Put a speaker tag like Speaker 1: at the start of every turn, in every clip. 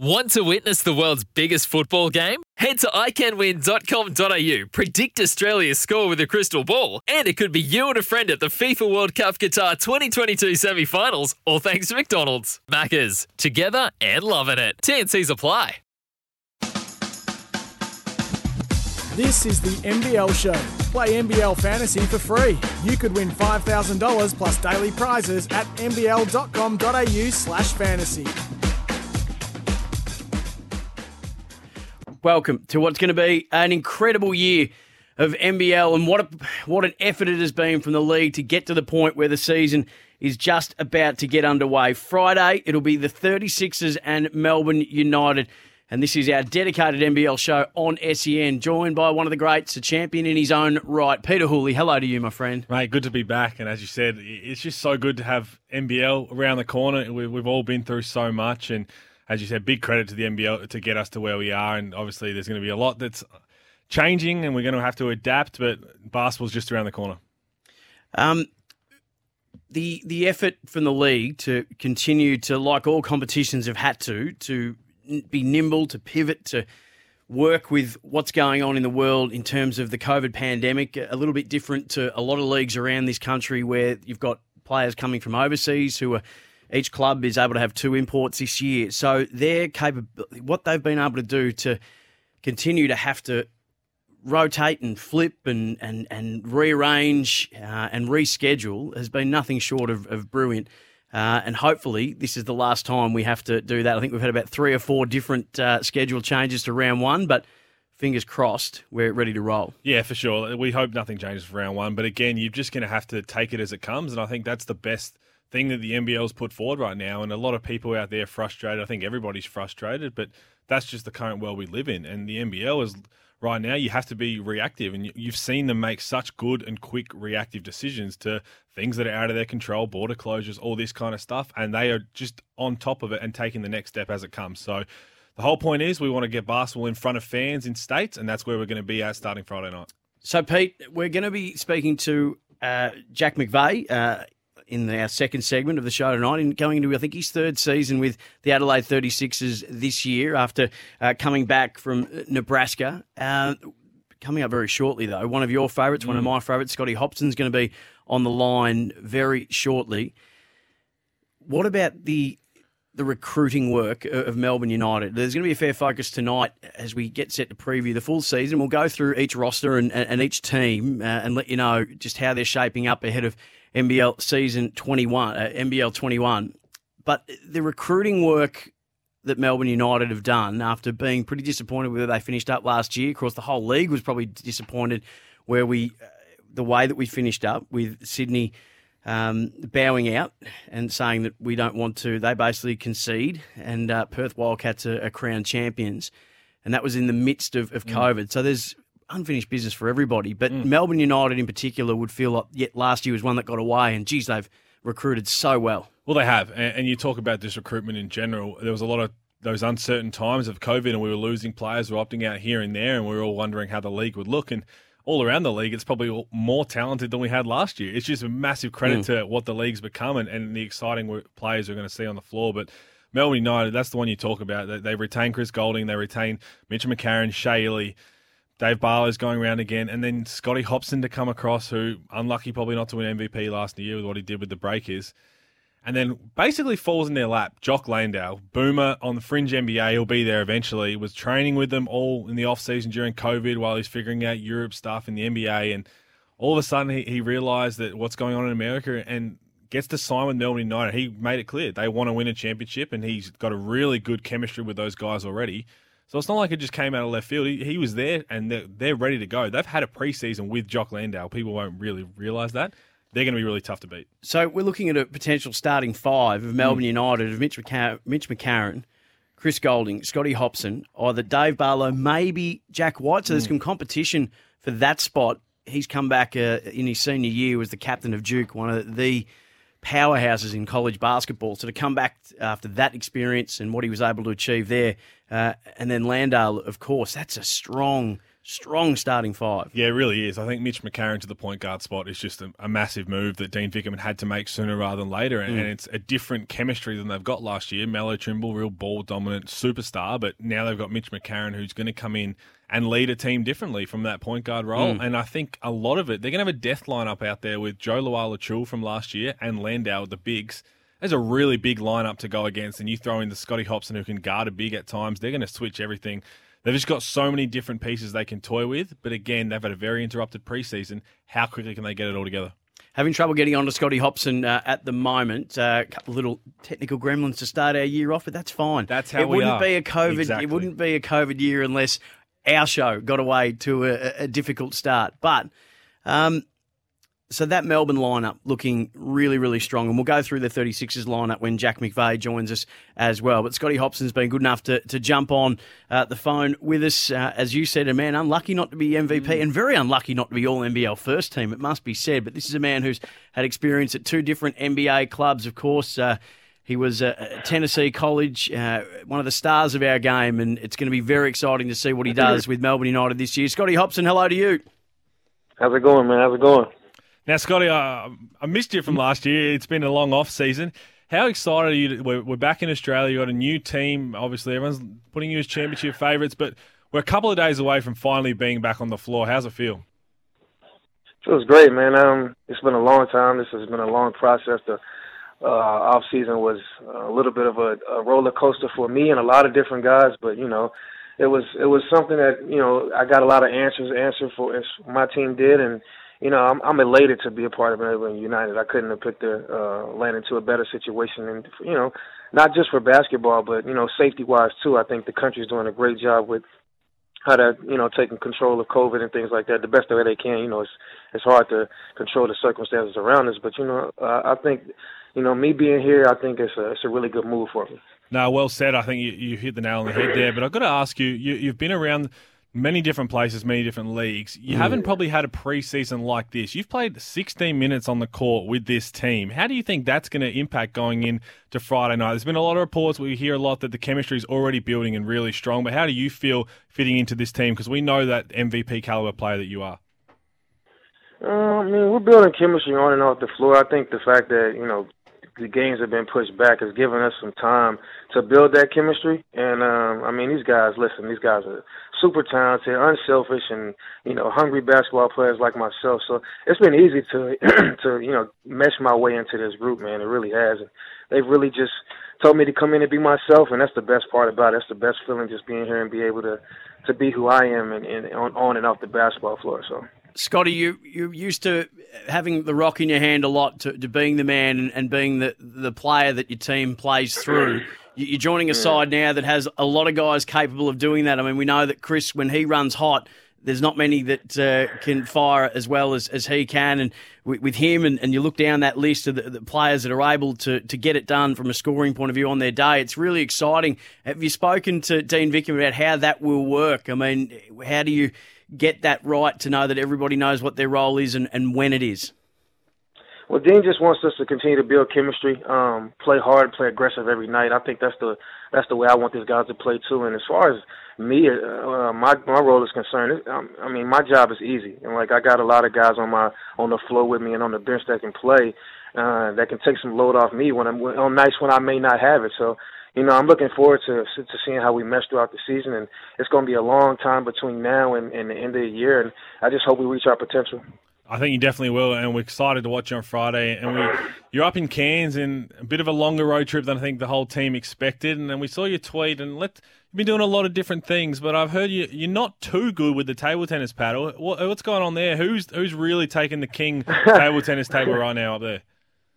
Speaker 1: Want to witness the world's biggest football game? Head to iCanWin.com.au, predict Australia's score with a crystal ball, and it could be you and a friend at the FIFA World Cup Qatar 2022 semi finals, all thanks to McDonald's. Maccas, together and loving it. TNC's apply.
Speaker 2: This is the NBL Show. Play NBL Fantasy for free. You could win $5,000 plus daily prizes at nbl.com.au slash fantasy.
Speaker 3: Welcome to what's going to be an incredible year of NBL and what a, what an effort it has been from the league to get to the point where the season is just about to get underway. Friday, it'll be the 36ers and Melbourne United. And this is our dedicated NBL show on SEN, joined by one of the greats, a champion in his own right, Peter Hooley. Hello to you, my friend.
Speaker 4: Mate, good to be back. And as you said, it's just so good to have NBL around the corner. We've all been through so much. And as you said, big credit to the NBL to get us to where we are. And obviously, there's going to be a lot that's changing and we're going to have to adapt, but basketball's just around the corner.
Speaker 3: Um, the the effort from the league to continue to, like all competitions have had to, to be nimble, to pivot, to work with what's going on in the world in terms of the COVID pandemic. A little bit different to a lot of leagues around this country where you've got players coming from overseas who are each club is able to have two imports this year. So their capability, what they've been able to do to continue to have to rotate and flip and and and rearrange uh, and reschedule has been nothing short of, of brilliant. Uh, and hopefully, this is the last time we have to do that. I think we've had about three or four different uh, schedule changes to round one, but fingers crossed, we're ready to roll.
Speaker 4: Yeah, for sure. We hope nothing changes for round one. But again, you're just going to have to take it as it comes. And I think that's the best thing that the NBL's put forward right now. And a lot of people out there frustrated. I think everybody's frustrated, but that's just the current world we live in. And the NBL is right now, you have to be reactive. And you've seen them make such good and quick reactive decisions to things that are out of their control, border closures, all this kind of stuff. And they are just on top of it and taking the next step as it comes. So the whole point is we want to get basketball in front of fans in states, and that's where we're going to be at starting Friday night.
Speaker 3: So, Pete, we're going to be speaking to uh, Jack McVeigh. Uh, in our second segment of the show tonight, and going into I think his third season with the Adelaide 36ers this year after uh, coming back from Nebraska. Uh, coming up very shortly though, one of your favourites, mm. one of mm. my favourites, Scotty Hopson's going to be on the line very shortly. What about the the recruiting work of Melbourne United. There's going to be a fair focus tonight as we get set to preview the full season. We'll go through each roster and, and each team uh, and let you know just how they're shaping up ahead of NBL season 21, uh, NBL 21. But the recruiting work that Melbourne United have done after being pretty disappointed with where they finished up last year. Of course, the whole league was probably disappointed where we, uh, the way that we finished up with Sydney um, bowing out and saying that we don't want to. They basically concede, and uh, Perth Wildcats are, are crowned champions, and that was in the midst of, of mm. COVID. So there's unfinished business for everybody. But mm. Melbourne United in particular would feel like yet last year was one that got away, and geez, they've recruited so well.
Speaker 4: Well, they have, and, and you talk about this recruitment in general. There was a lot of those uncertain times of COVID, and we were losing players, were opting out here and there, and we were all wondering how the league would look. And all around the league, it's probably more talented than we had last year. It's just a massive credit mm. to what the league's become and, and the exciting players we're going to see on the floor. But Melbourne United, that's the one you talk about. They, retain Chris Golding, they retain Mitch McCarron, Ili, Dave Barlow's going around again, and then Scotty Hopson to come across, who unlucky probably not to win MVP last year with what he did with the Breakers, and then basically falls in their lap. Jock Landale, boomer on the fringe NBA, he'll be there eventually. Was training with them all in the off season during COVID while he's figuring out Europe stuff in the NBA, and all of a sudden he, he realized that what's going on in America and gets to sign with Melbourne United. He made it clear they want to win a championship, and he's got a really good chemistry with those guys already. So it's not like it just came out of left field. He, he was there, and they're, they're ready to go. They've had a preseason with Jock Landale. People won't really realise that. They're going to be really tough to beat.
Speaker 3: So we're looking at a potential starting five of Melbourne mm. United of Mitch, McCar- Mitch McCarron, Chris Golding, Scotty Hopson, either Dave Barlow, maybe Jack White. So there's mm. some competition for that spot. He's come back uh, in his senior year was the captain of Duke, one of the powerhouses in college basketball. So to come back after that experience and what he was able to achieve there, uh, and then Landale, of course, that's a strong strong starting five.
Speaker 4: Yeah, it really is. I think Mitch McCarron to the point guard spot is just a, a massive move that Dean Vickerman had to make sooner rather than later, and, mm. and, it's a different chemistry than they've got last year. Melo Trimble, real ball dominant superstar, but now they've got Mitch McCarron who's going to come in and lead a team differently from that point guard role. Mm. And I think a lot of it, they're going to have a death lineup out there with Joe Lual-Acuil from last year and Landale, the bigs. There's a really big lineup to go against, and you throw in the Scotty Hopson who can guard a big at times. They're going to switch everything. They've just got so many different pieces they can toy with. But again, they've had a very interrupted preseason. How quickly can they get it all together?
Speaker 3: Having trouble getting on to Scotty Hopson uh, at the moment. Uh, a couple of little technical gremlins to start our year off, but that's fine.
Speaker 4: That's how
Speaker 3: it wouldn't
Speaker 4: are.
Speaker 3: be a COVID. Exactly. It wouldn't be a COVID year unless our show got away to a, a difficult start. But um, so that Melbourne lineup looking really, really strong. And we'll go through the 36ers lineup when Jack McVeigh joins us as well. But Scotty Hopson's been good enough to, to jump on uh, the phone with us. Uh, as you said, a man unlucky not to be MVP mm. and very unlucky not to be all NBL first team, it must be said. But this is a man who's had experience at two different NBA clubs, of course. Uh, he was at Tennessee College, uh, one of the stars of our game, and it's going to be very exciting to see what he does with Melbourne United this year. Scotty Hopson, hello to you.
Speaker 5: How's it going, man? How's it going?
Speaker 4: Now, Scotty, I, I missed you from last year. It's been a long off season. How excited are you? To, we're, we're back in Australia. You've got a new team. Obviously, everyone's putting you as championship favourites, but we're a couple of days away from finally being back on the floor. How's it feel?
Speaker 5: It feels great, man. Um, it's been a long time. This has been a long process. The uh, off season was a little bit of a, a roller coaster for me and a lot of different guys, but you know, it was it was something that you know I got a lot of answers answered for as my team did, and you know, I'm, I'm elated to be a part of Melbourne United. I couldn't have picked the uh, land into a better situation, and you know, not just for basketball, but you know, safety wise too. I think the country's doing a great job with how to you know taking control of COVID and things like that the best way they can. You know, it's it's hard to control the circumstances around us, but you know, uh, I think you know me being here, I think it's a it's a really good move for me.
Speaker 4: No, well said. I think you, you hit the nail on the head there. But I've got to ask you, you you've been around many different places, many different leagues. You haven't probably had a preseason like this. You've played 16 minutes on the court with this team. How do you think that's going to impact going into Friday night? There's been a lot of reports we hear a lot that the chemistry is already building and really strong. But how do you feel fitting into this team? Because we know that MVP caliber player that you are.
Speaker 5: Uh, I mean, we're building chemistry on and off the floor. I think the fact that you know the games have been pushed back has given us some time to build that chemistry. And um, I mean, these guys, listen, these guys are super talented, unselfish, and you know, hungry basketball players like myself. So it's been easy to to you know mesh my way into this group, man. It really has. And they've really just told me to come in and be myself, and that's the best part about it. That's the best feeling, just being here and be able to to be who I am and, and on on and off the basketball floor. So.
Speaker 3: Scotty, you you're used to having the rock in your hand a lot to, to being the man and, and, being the the player that your team plays through. You're joining a side now that has a lot of guys capable of doing that. I mean, we know that Chris, when he runs hot, there's not many that uh, can fire as well as, as he can. And with, with him, and, and, you look down that list of the, the, players that are able to, to get it done from a scoring point of view on their day, it's really exciting. Have you spoken to Dean Vickerman about how that will work? I mean, how do you get that right to know that everybody knows what their role is and, and when it is?
Speaker 5: Well, Dean just wants us to continue to build chemistry, um, play hard, play aggressive every night. I think that's the that's the way I want these guys to play too. And as far as me, uh, my my role is concerned, it, um, I mean, my job is easy. And like I got a lot of guys on my on the floor with me and on the bench that can play, uh, that can take some load off me when I'm on nights when I may not have it. So you know, I'm looking forward to to seeing how we mesh throughout the season, and it's going to be a long time between now and, and the end of the year, and I just hope we reach our potential.
Speaker 4: I think you definitely will, and we're excited to watch you on Friday. And we, you're up in Cairns in a bit of a longer road trip than I think the whole team expected. And then we saw your tweet, and let you've been doing a lot of different things, but I've heard you you're not too good with the table tennis paddle. What, what's going on there? Who's who's really taking the king table tennis table right now up there?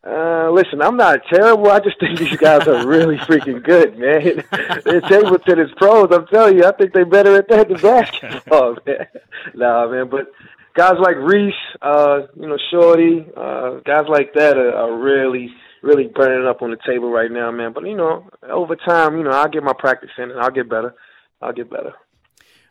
Speaker 5: Uh, listen, I'm not terrible. I just think these guys are really freaking good, man. They're Stapleton is pros. I'm telling you, I think they're better at that than basketball, man. Nah, man, but guys like Reese, uh, you know, Shorty, uh, guys like that are, are really, really burning up on the table right now, man. But you know, over time, you know, I'll get my practice in and I'll get better. I'll get better.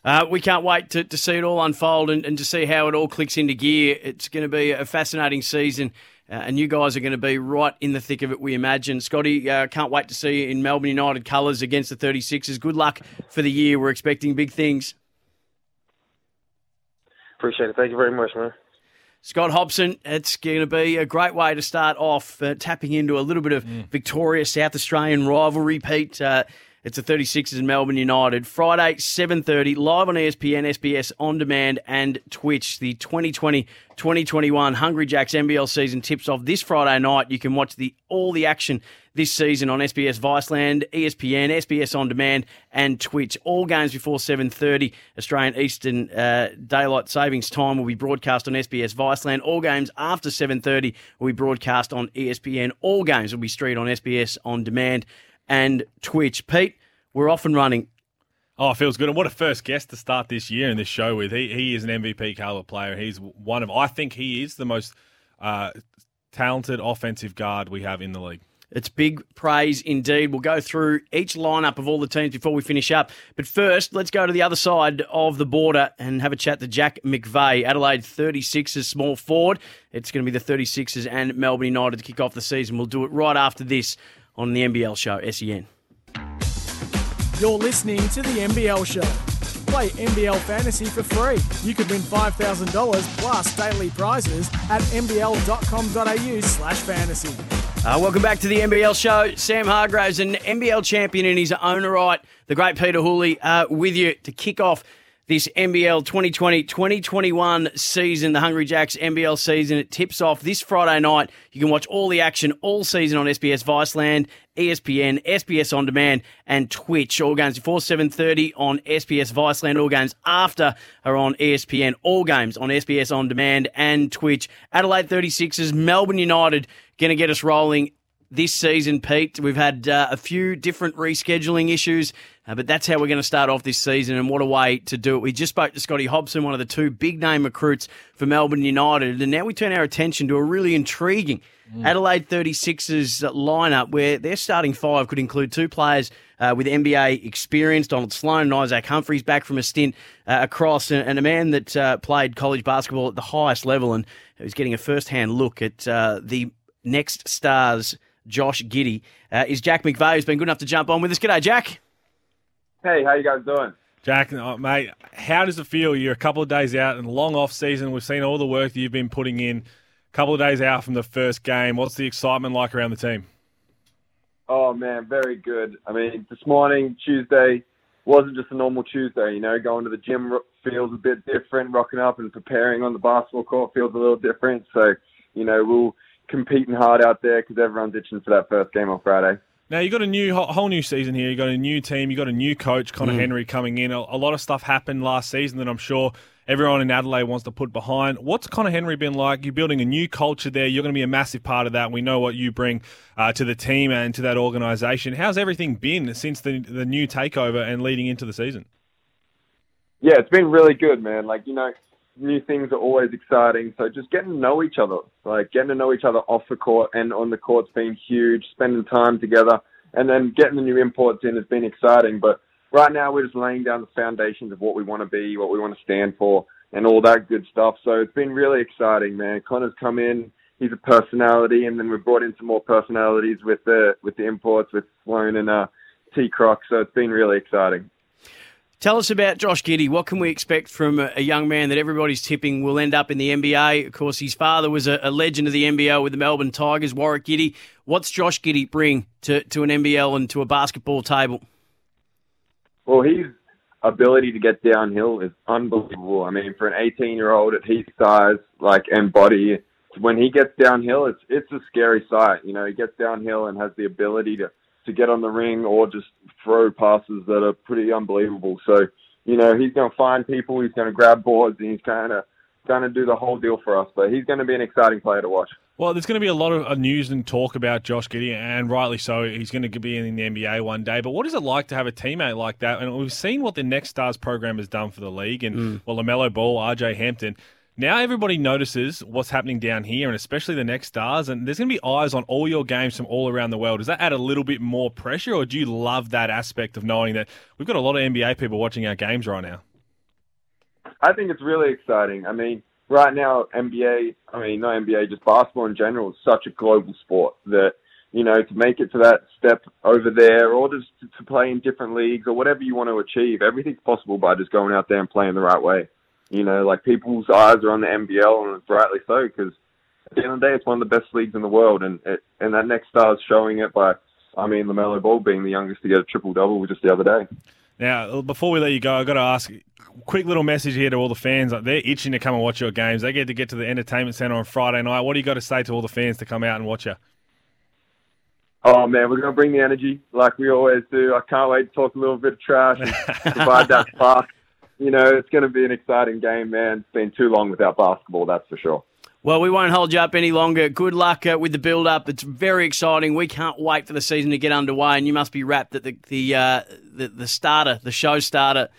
Speaker 3: Uh, we can't wait to, to see it all unfold and, and to see how it all clicks into gear. It's going to be a fascinating season. Uh, and you guys are going to be right in the thick of it, we imagine. Scotty, uh, can't wait to see you in Melbourne United colours against the 36ers. Good luck for the year. We're expecting big things.
Speaker 5: Appreciate it. Thank you very much, man.
Speaker 3: Scott Hopson, it's going to be a great way to start off, uh, tapping into a little bit of mm. Victoria South Australian rivalry, Pete. Uh, it's the 36ers and Melbourne United. Friday, 7.30, live on ESPN, SBS On Demand and Twitch. The 2020-2021 Hungry Jacks NBL season tips off this Friday night. You can watch the all the action this season on SBS Viceland, ESPN, SBS On Demand and Twitch. All games before 7.30 Australian Eastern uh, Daylight Savings Time will be broadcast on SBS Viceland. All games after 7.30 will be broadcast on ESPN. All games will be streamed on SBS On Demand and Twitch. Pete, we're off and running.
Speaker 4: Oh, it feels good. And what a first guest to start this year in this show with. He, he is an MVP caliber player. He's one of, I think he is the most uh, talented offensive guard we have in the league.
Speaker 3: It's big praise indeed. We'll go through each lineup of all the teams before we finish up. But first, let's go to the other side of the border and have a chat to Jack McVeigh, Adelaide 36ers small forward. It's going to be the 36ers and Melbourne United to kick off the season. We'll do it right after this on the NBL show, SEN.
Speaker 2: You're listening to the NBL show. Play NBL Fantasy for free. You could win $5,000 plus daily prizes at nbl.com.au slash fantasy.
Speaker 3: Uh, welcome back to the NBL show. Sam Hargraves, an NBL champion in his own right, the great Peter Hooley, uh, with you to kick off this NBL 2020-2021 season, the Hungry Jacks NBL season. It tips off this Friday night. You can watch all the action all season on SBS Viceland, ESPN, SBS On Demand, and Twitch. All games before 7.30 on SBS Viceland. All games after are on ESPN. All games on SBS On Demand and Twitch. Adelaide 36ers, Melbourne United going to get us rolling this season, Pete. We've had uh, a few different rescheduling issues, uh, but that's how we're going to start off this season, and what a way to do it. We just spoke to Scotty Hopson, one of the two big name recruits for Melbourne United, and now we turn our attention to a really intriguing mm. Adelaide 36ers lineup where their starting five could include two players. Uh, with NBA experience, Donald Sloan and Isaac Humphries back from a stint uh, across, and, and, a man that uh, played college basketball at the highest level and who's getting a first hand look at uh, the next stars Josh Giddey, uh, is Jack McVeigh, who's been good enough to jump on with us. G'day, Jack.
Speaker 6: Hey, how you guys doing?
Speaker 4: Jack, oh, mate, how does it feel? You're a couple of days out and long off season. We've seen all the work that you've been putting in. A couple of days out from the first game. What's the excitement like around the team?
Speaker 6: Oh man, very good. I mean, this morning, Tuesday, wasn't just a normal Tuesday. You know, going to the gym feels a bit different. Rocking up and preparing on the basketball court feels a little different. So, you know, we'll competing hard out there because everyone's itching for that first game on Friday.
Speaker 4: Now you got a new whole new season here. You got a new team. You got a new coach, Conner mm. Henry, coming in. A, a, lot of stuff happened last season that I'm sure everyone in Adelaide wants to put behind. What's Conner Henry been like? You're building a new culture there. You're going to be a massive part of that. We know what you bring uh, to the team and to that organisation. How's everything been since the the new takeover and leading into the season?
Speaker 6: Yeah, it's been really good, man. Like you know, new things are always exciting. So just getting to know each other, like getting to know each other off the court and on the court's been huge. Spending time together and then getting the new imports in has been exciting. But right now we're just laying down the foundations of what we want to be, what we want to stand for, and all that good stuff. So it's been really exciting, man. Conner's come in. He's a personality, and then we've brought in some more personalities with the with the imports with Sloan and uh, T Croc. So it's been really exciting.
Speaker 3: Tell us about Josh Giddey. What can we expect from a, young man that everybody's tipping will end up in the NBA? Of course, his father was a, legend of the NBL with the Melbourne Tigers, Warwick Giddey. What's Josh Giddey bring to, to an NBL and to a basketball table?
Speaker 6: Well, his ability to get downhill is unbelievable. I mean, for an 18 year old at his size, like and body, when he gets downhill, it's it's a scary sight. You know, he gets downhill and has the ability to to get on the ring or just throw passes that are pretty unbelievable. So, you know, he's going to find people, he's going to grab boards, and he's kind of going to do the whole deal for us. But he's going to be an exciting player to watch.
Speaker 4: Well, there's going to be a lot of uh, news and talk about Josh Giddey, and rightly so. He's going to be in the NBA one day. But what is it like to have a teammate like that? And we've seen what the Next Stars program has done for the league, and
Speaker 3: Mm.
Speaker 4: well, LaMelo Ball, RJ Hampton. Now everybody notices what's happening down here, and especially the Next Stars. And there's going to be eyes on all your games from all around the world. Does that add a little bit more pressure, or do you love that aspect of knowing that we've got a lot of NBA people watching our games right now?
Speaker 6: I think it's really exciting. I mean, right now, NBA, I mean, not NBA, just basketball in general is such a global sport that, you know, to make it to that step over there or just to, to play in different leagues or whatever you want to achieve, everything's possible by just going out there and playing the right way. You know, like people's eyes are on the NBL and rightly so because at the end of the day, it's one of the best leagues in the world. And it, and that next star is showing it by, I mean, LaMelo Ball being the youngest to get a triple double just the other day.
Speaker 4: Now, before we let you go, I've got to ask quick little message here to all the fans. Like, They're itching to come and watch your games. They get to get to the entertainment center on Friday night. What do you got to say to all the fans to come out and watch you?
Speaker 6: Oh man, we're gonna bring the energy like we always do. I can't wait to talk a little bit of trash and provide that spark. You know, it's gonna be an exciting game, man. It's been too long without basketball, that's for sure.
Speaker 3: Well, we won't hold you up any longer. Good luck uh, with the build up. It's very exciting. We can't wait for the season to get underway, and you must be wrapped that the the uh, the, the starter, the show starter,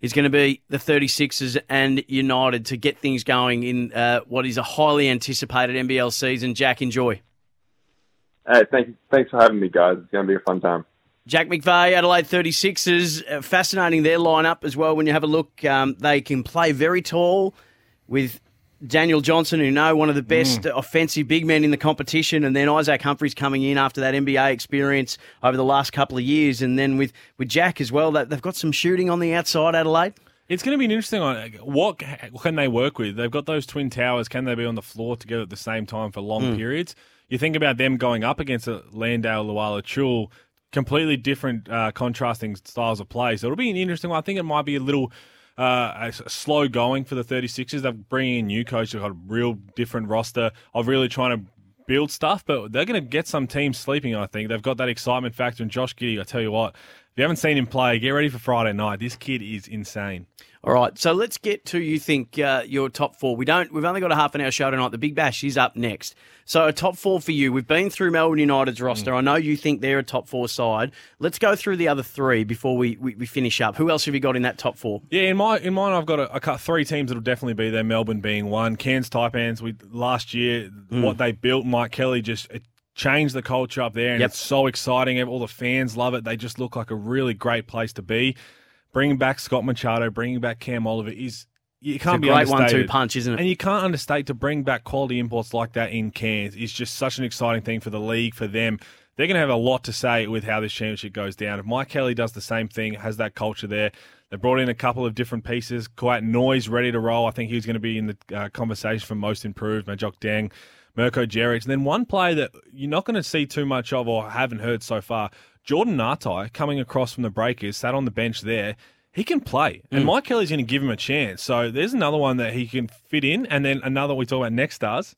Speaker 3: is going to be the 36ers and United to get things going in uh, what is a highly anticipated NBL season. Jack, enjoy.
Speaker 6: Hey, thank thanks for having me, guys. It's gonna be a fun time.
Speaker 3: Jack McVeigh, Adelaide 36ers, uh, fascinating their lineup as well. When you have a look, um, they can play very tall with Daniel Johnson, who know one of the best offensive big men in the competition, and then Isaac Humphries coming in after that NBA experience over the last couple of years, and then with, with Jack as well. That they've got some shooting on the outside, Adelaide.
Speaker 4: It's going to be an interesting one. What can they work with? They've got those twin towers. Can they be on the floor together at the same time for long periods? You think about them going up against a Landale, Lual-Acuil, completely different, uh, contrasting styles of play. So it'll be an interesting one. I think it might be a little uh, s- slow going for the 36ers. They're bringing in new coach. They've got a real different roster of really trying to build stuff, but they're going to get some teams sleeping, I think. They've got that excitement factor. And Josh Giddey, I tell you what, you haven't seen him play, get ready for Friday night. This kid is insane.
Speaker 3: All right, so let's get to you think uh, your top four. We don't. We've only got a half an hour show tonight. The Big Bash is up next. So a top four for you. We've been through Melbourne United's roster. I know you think they're a top four side. Let's go through the other three before we, we, we finish up. Who else have you got in that top four?
Speaker 4: Yeah, in my in mine, I've got a, I got three teams that'll definitely be there. Melbourne being one. Cairns Taipans. We last year what they built. Mike Kelly just changed the culture up there, and
Speaker 3: Yep.
Speaker 4: it's so exciting. All the fans love it. They just look like a really great place to be. Bringing back Scott Machado, bringing back Cam Oliver is you can't
Speaker 3: a
Speaker 4: be
Speaker 3: great one-two punch, isn't it?
Speaker 4: And you can't understate to bring back quality imports like that in Cairns is just such an exciting thing for the league, for them. They're going to have a lot to say with how this championship goes down. If Mike Kelly does the same thing, has that culture there, they brought in a couple of different pieces. Kouat Noi ready to roll. I think he's going to be in the uh, conversation for most improved. Majok Deng, Mirko Djeric. And then one player that you're not going to see too much of or haven't heard so far, Jordan Ngatai coming across from the Breakers, sat on the bench there. He can play, and mm. Mike Kelly's going to give him a chance. So there's another one that he can fit in, and then another we talk about next stars,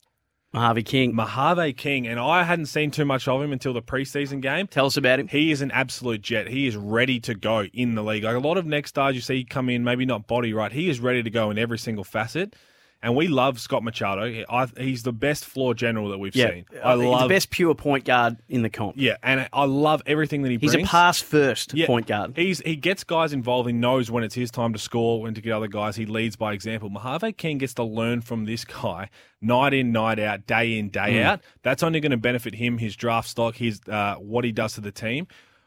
Speaker 3: Mojave King.
Speaker 4: Mojave King, and I hadn't seen too much of him until the preseason game.
Speaker 3: Tell us about him.
Speaker 4: He is an absolute jet. He is ready to go in the league. Like a lot of next stars you see come in, maybe not body right. He is ready to go in every single facet. And we love Scott Machado. He- I, he's the best floor general that we've
Speaker 3: Yeah,
Speaker 4: seen. I
Speaker 3: He's
Speaker 4: love
Speaker 3: the best pure point guard in the comp.
Speaker 4: Yeah, and I love everything that he brings.
Speaker 3: He's a pass first
Speaker 4: Yeah,
Speaker 3: point guard.
Speaker 4: He's he gets guys involved. He knows when it's his time to score, when to get other guys. He leads by example. Mojave King gets to learn from this guy night in, night out, day in, day
Speaker 3: Mm.
Speaker 4: out. That's only going to benefit him, his draft stock, his uh, what he does to the team.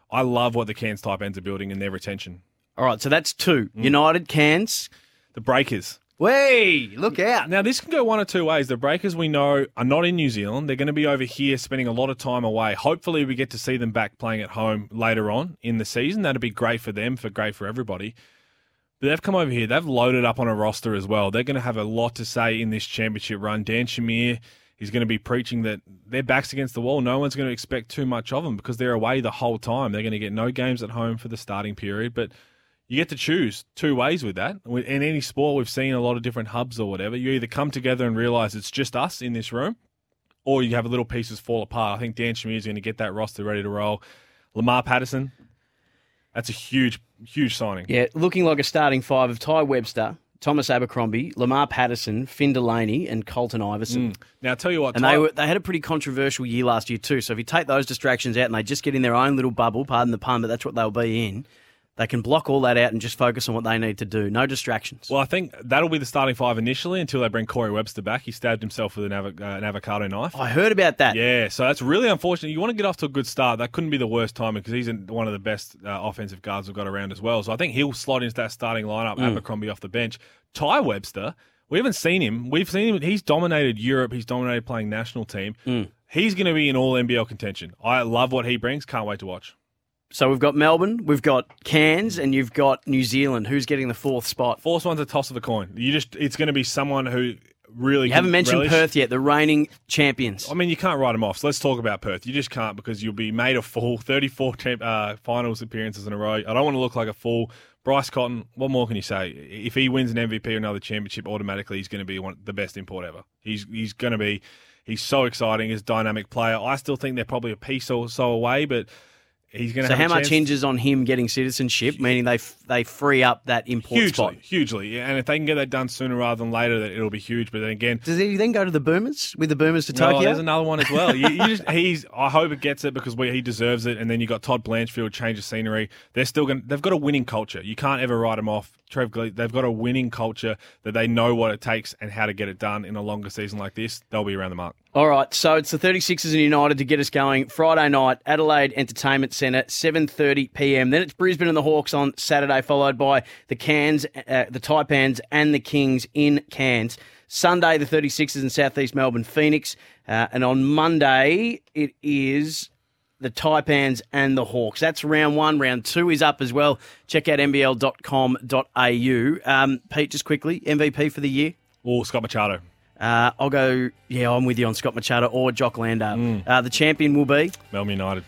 Speaker 4: I love what the Cairns Taipans are building in their retention.
Speaker 3: All right, so that's two.
Speaker 4: Mm.
Speaker 3: United, Cairns.
Speaker 4: The Breakers.
Speaker 3: Way, look out.
Speaker 4: Now, this can go one or two ways. The Breakers, we know, are not in New Zealand. They're going to be over here spending a lot of time away. Hopefully, we get to see them back playing at home later on in the season. That'd be great for them, for great for everybody. But they've come over here. They've loaded up on a roster as well. They're going to have a lot to say in this championship run. Dan Shamir is going to be preaching that their backs against the wall. No one's going to expect too much of them because they're away the whole time. They're going to get no games at home for the starting period. But you get to choose two ways with that. In any sport, we've seen a lot of different hubs or whatever. You either come together and realize it's just us in this room, or you have little pieces fall apart. I think Dan Shamir is going to get that roster ready to roll. Lamar Patterson, that's a huge, huge signing.
Speaker 3: Yeah, looking like a starting five of Ty Webster, Thomas Abercrombie, Lamar Patterson, Finn Delaney, and Colton Iverson. Mm.
Speaker 4: Now, I'll tell you what,
Speaker 3: And
Speaker 4: Ty-
Speaker 3: they were they had a pretty controversial year last year too. So if you take those distractions out and they just get in their own little bubble, pardon the pun, but that's what they'll be in. They can block all that out and just focus on what they need to do. No distractions.
Speaker 4: Well, I think that'll be the starting five initially until they bring Corey Webster back. He stabbed himself with an, avo- uh, an avocado knife.
Speaker 3: I heard about that.
Speaker 4: Yeah, so that's really unfortunate. You want to get off to a good start. That couldn't be the worst timing because he's in- one of the best uh, offensive guards we've got around as well. So I think he'll slot into that starting lineup.
Speaker 3: Mm.
Speaker 4: Abercrombie off the bench. Ty Webster, we haven't seen him. We've seen him. He's dominated Europe. He's dominated playing national team.
Speaker 3: Mm.
Speaker 4: He's going to be in all NBL contention. I love what he brings. Can't wait to watch.
Speaker 3: So we've got Melbourne, we've got Cairns, and you've got New Zealand. Who's getting the fourth spot?
Speaker 4: Fourth one's a toss of the coin. You just it's going to be someone who really
Speaker 3: You haven't mentioned
Speaker 4: relish-
Speaker 3: Perth yet, the reigning champions.
Speaker 4: I mean, you can't write them off. So let's talk about Perth. You just can't because you'll be made a fool. 34 champ, uh, finals appearances in a row. I don't want to look like a fool. Bryce Cotton, what more can you say? If he wins an MVP or another championship, automatically he's going to be one the best import ever. He's he's going to be. He's so exciting. He's a dynamic player. I still think they're probably a piece or so away, but he's going to.
Speaker 3: So how much hinges on him getting citizenship, meaning they f- they free up that import
Speaker 4: Hugely,
Speaker 3: spot?
Speaker 4: hugely, yeah. and if they can get that done sooner rather than later, that it'll be huge. But then again,
Speaker 3: Does he then go to the Boomers with the Boomers to
Speaker 4: No,
Speaker 3: Tokyo?
Speaker 4: there's another one as well. You, you just, he's. I hope it gets it because we, he deserves it. And then you got Todd Blanchfield, change of scenery. They're still going. They've got a winning culture. You can't ever write them off. Trev, they've got a winning culture that they know what it takes and how to get it done in a longer season like this. They'll be around the mark.
Speaker 3: All right, so it's the 36ers and United to get us going. Friday night, Adelaide Entertainment Centre, 7:30 p.m. Then it's Brisbane and the Hawks on Saturday, followed by the Cairns, uh, the Taipans, and the Kings in Cairns. Sunday, the 36ers in Southeast Melbourne, Phoenix, uh, and on Monday it is the Taipans and the Hawks. That's round one. Round two is up as well. Check out nbl.com.au. Um, Pete, just quickly, MVP for the year.
Speaker 4: Oh, Scott Machado.
Speaker 3: Uh, I'll go. Yeah, I'm with you on Scott Machado or Jock Landale.
Speaker 4: Mm.
Speaker 3: Uh, the champion will be
Speaker 4: Melbourne United.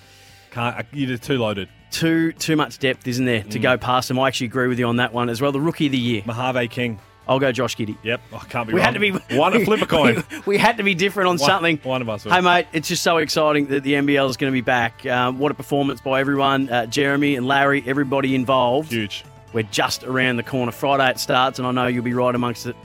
Speaker 4: Can't. uh, You're too loaded.
Speaker 3: Too too much depth, isn't there,
Speaker 4: Mm.
Speaker 3: to go past them? I actually agree with you on that one as well. The rookie of the year,
Speaker 4: Mojave King.
Speaker 3: I'll go Josh Giddey.
Speaker 4: Yep. I can't be
Speaker 3: We
Speaker 4: wrong.
Speaker 3: had to be
Speaker 4: one.
Speaker 3: we-
Speaker 4: flip a coin.
Speaker 3: We, we had to be different on
Speaker 4: One-
Speaker 3: something.
Speaker 4: one of us will.
Speaker 3: Hey mate, it's just so exciting that the NBL is going to be back. Um, what a performance by everyone, uh, Jeremy and Larry, everybody involved.
Speaker 4: Huge.
Speaker 3: We're just around the corner. Friday it starts, and I know you'll be right amongst it.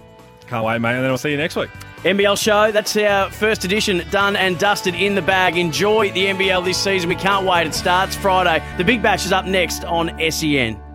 Speaker 4: Can't wait, mate. And then I'll see you next week.
Speaker 3: NBL show, that's our first edition done and dusted in the bag. Enjoy the NBL this season. We can't wait. It starts Friday. The Big Bash is up next on SEN.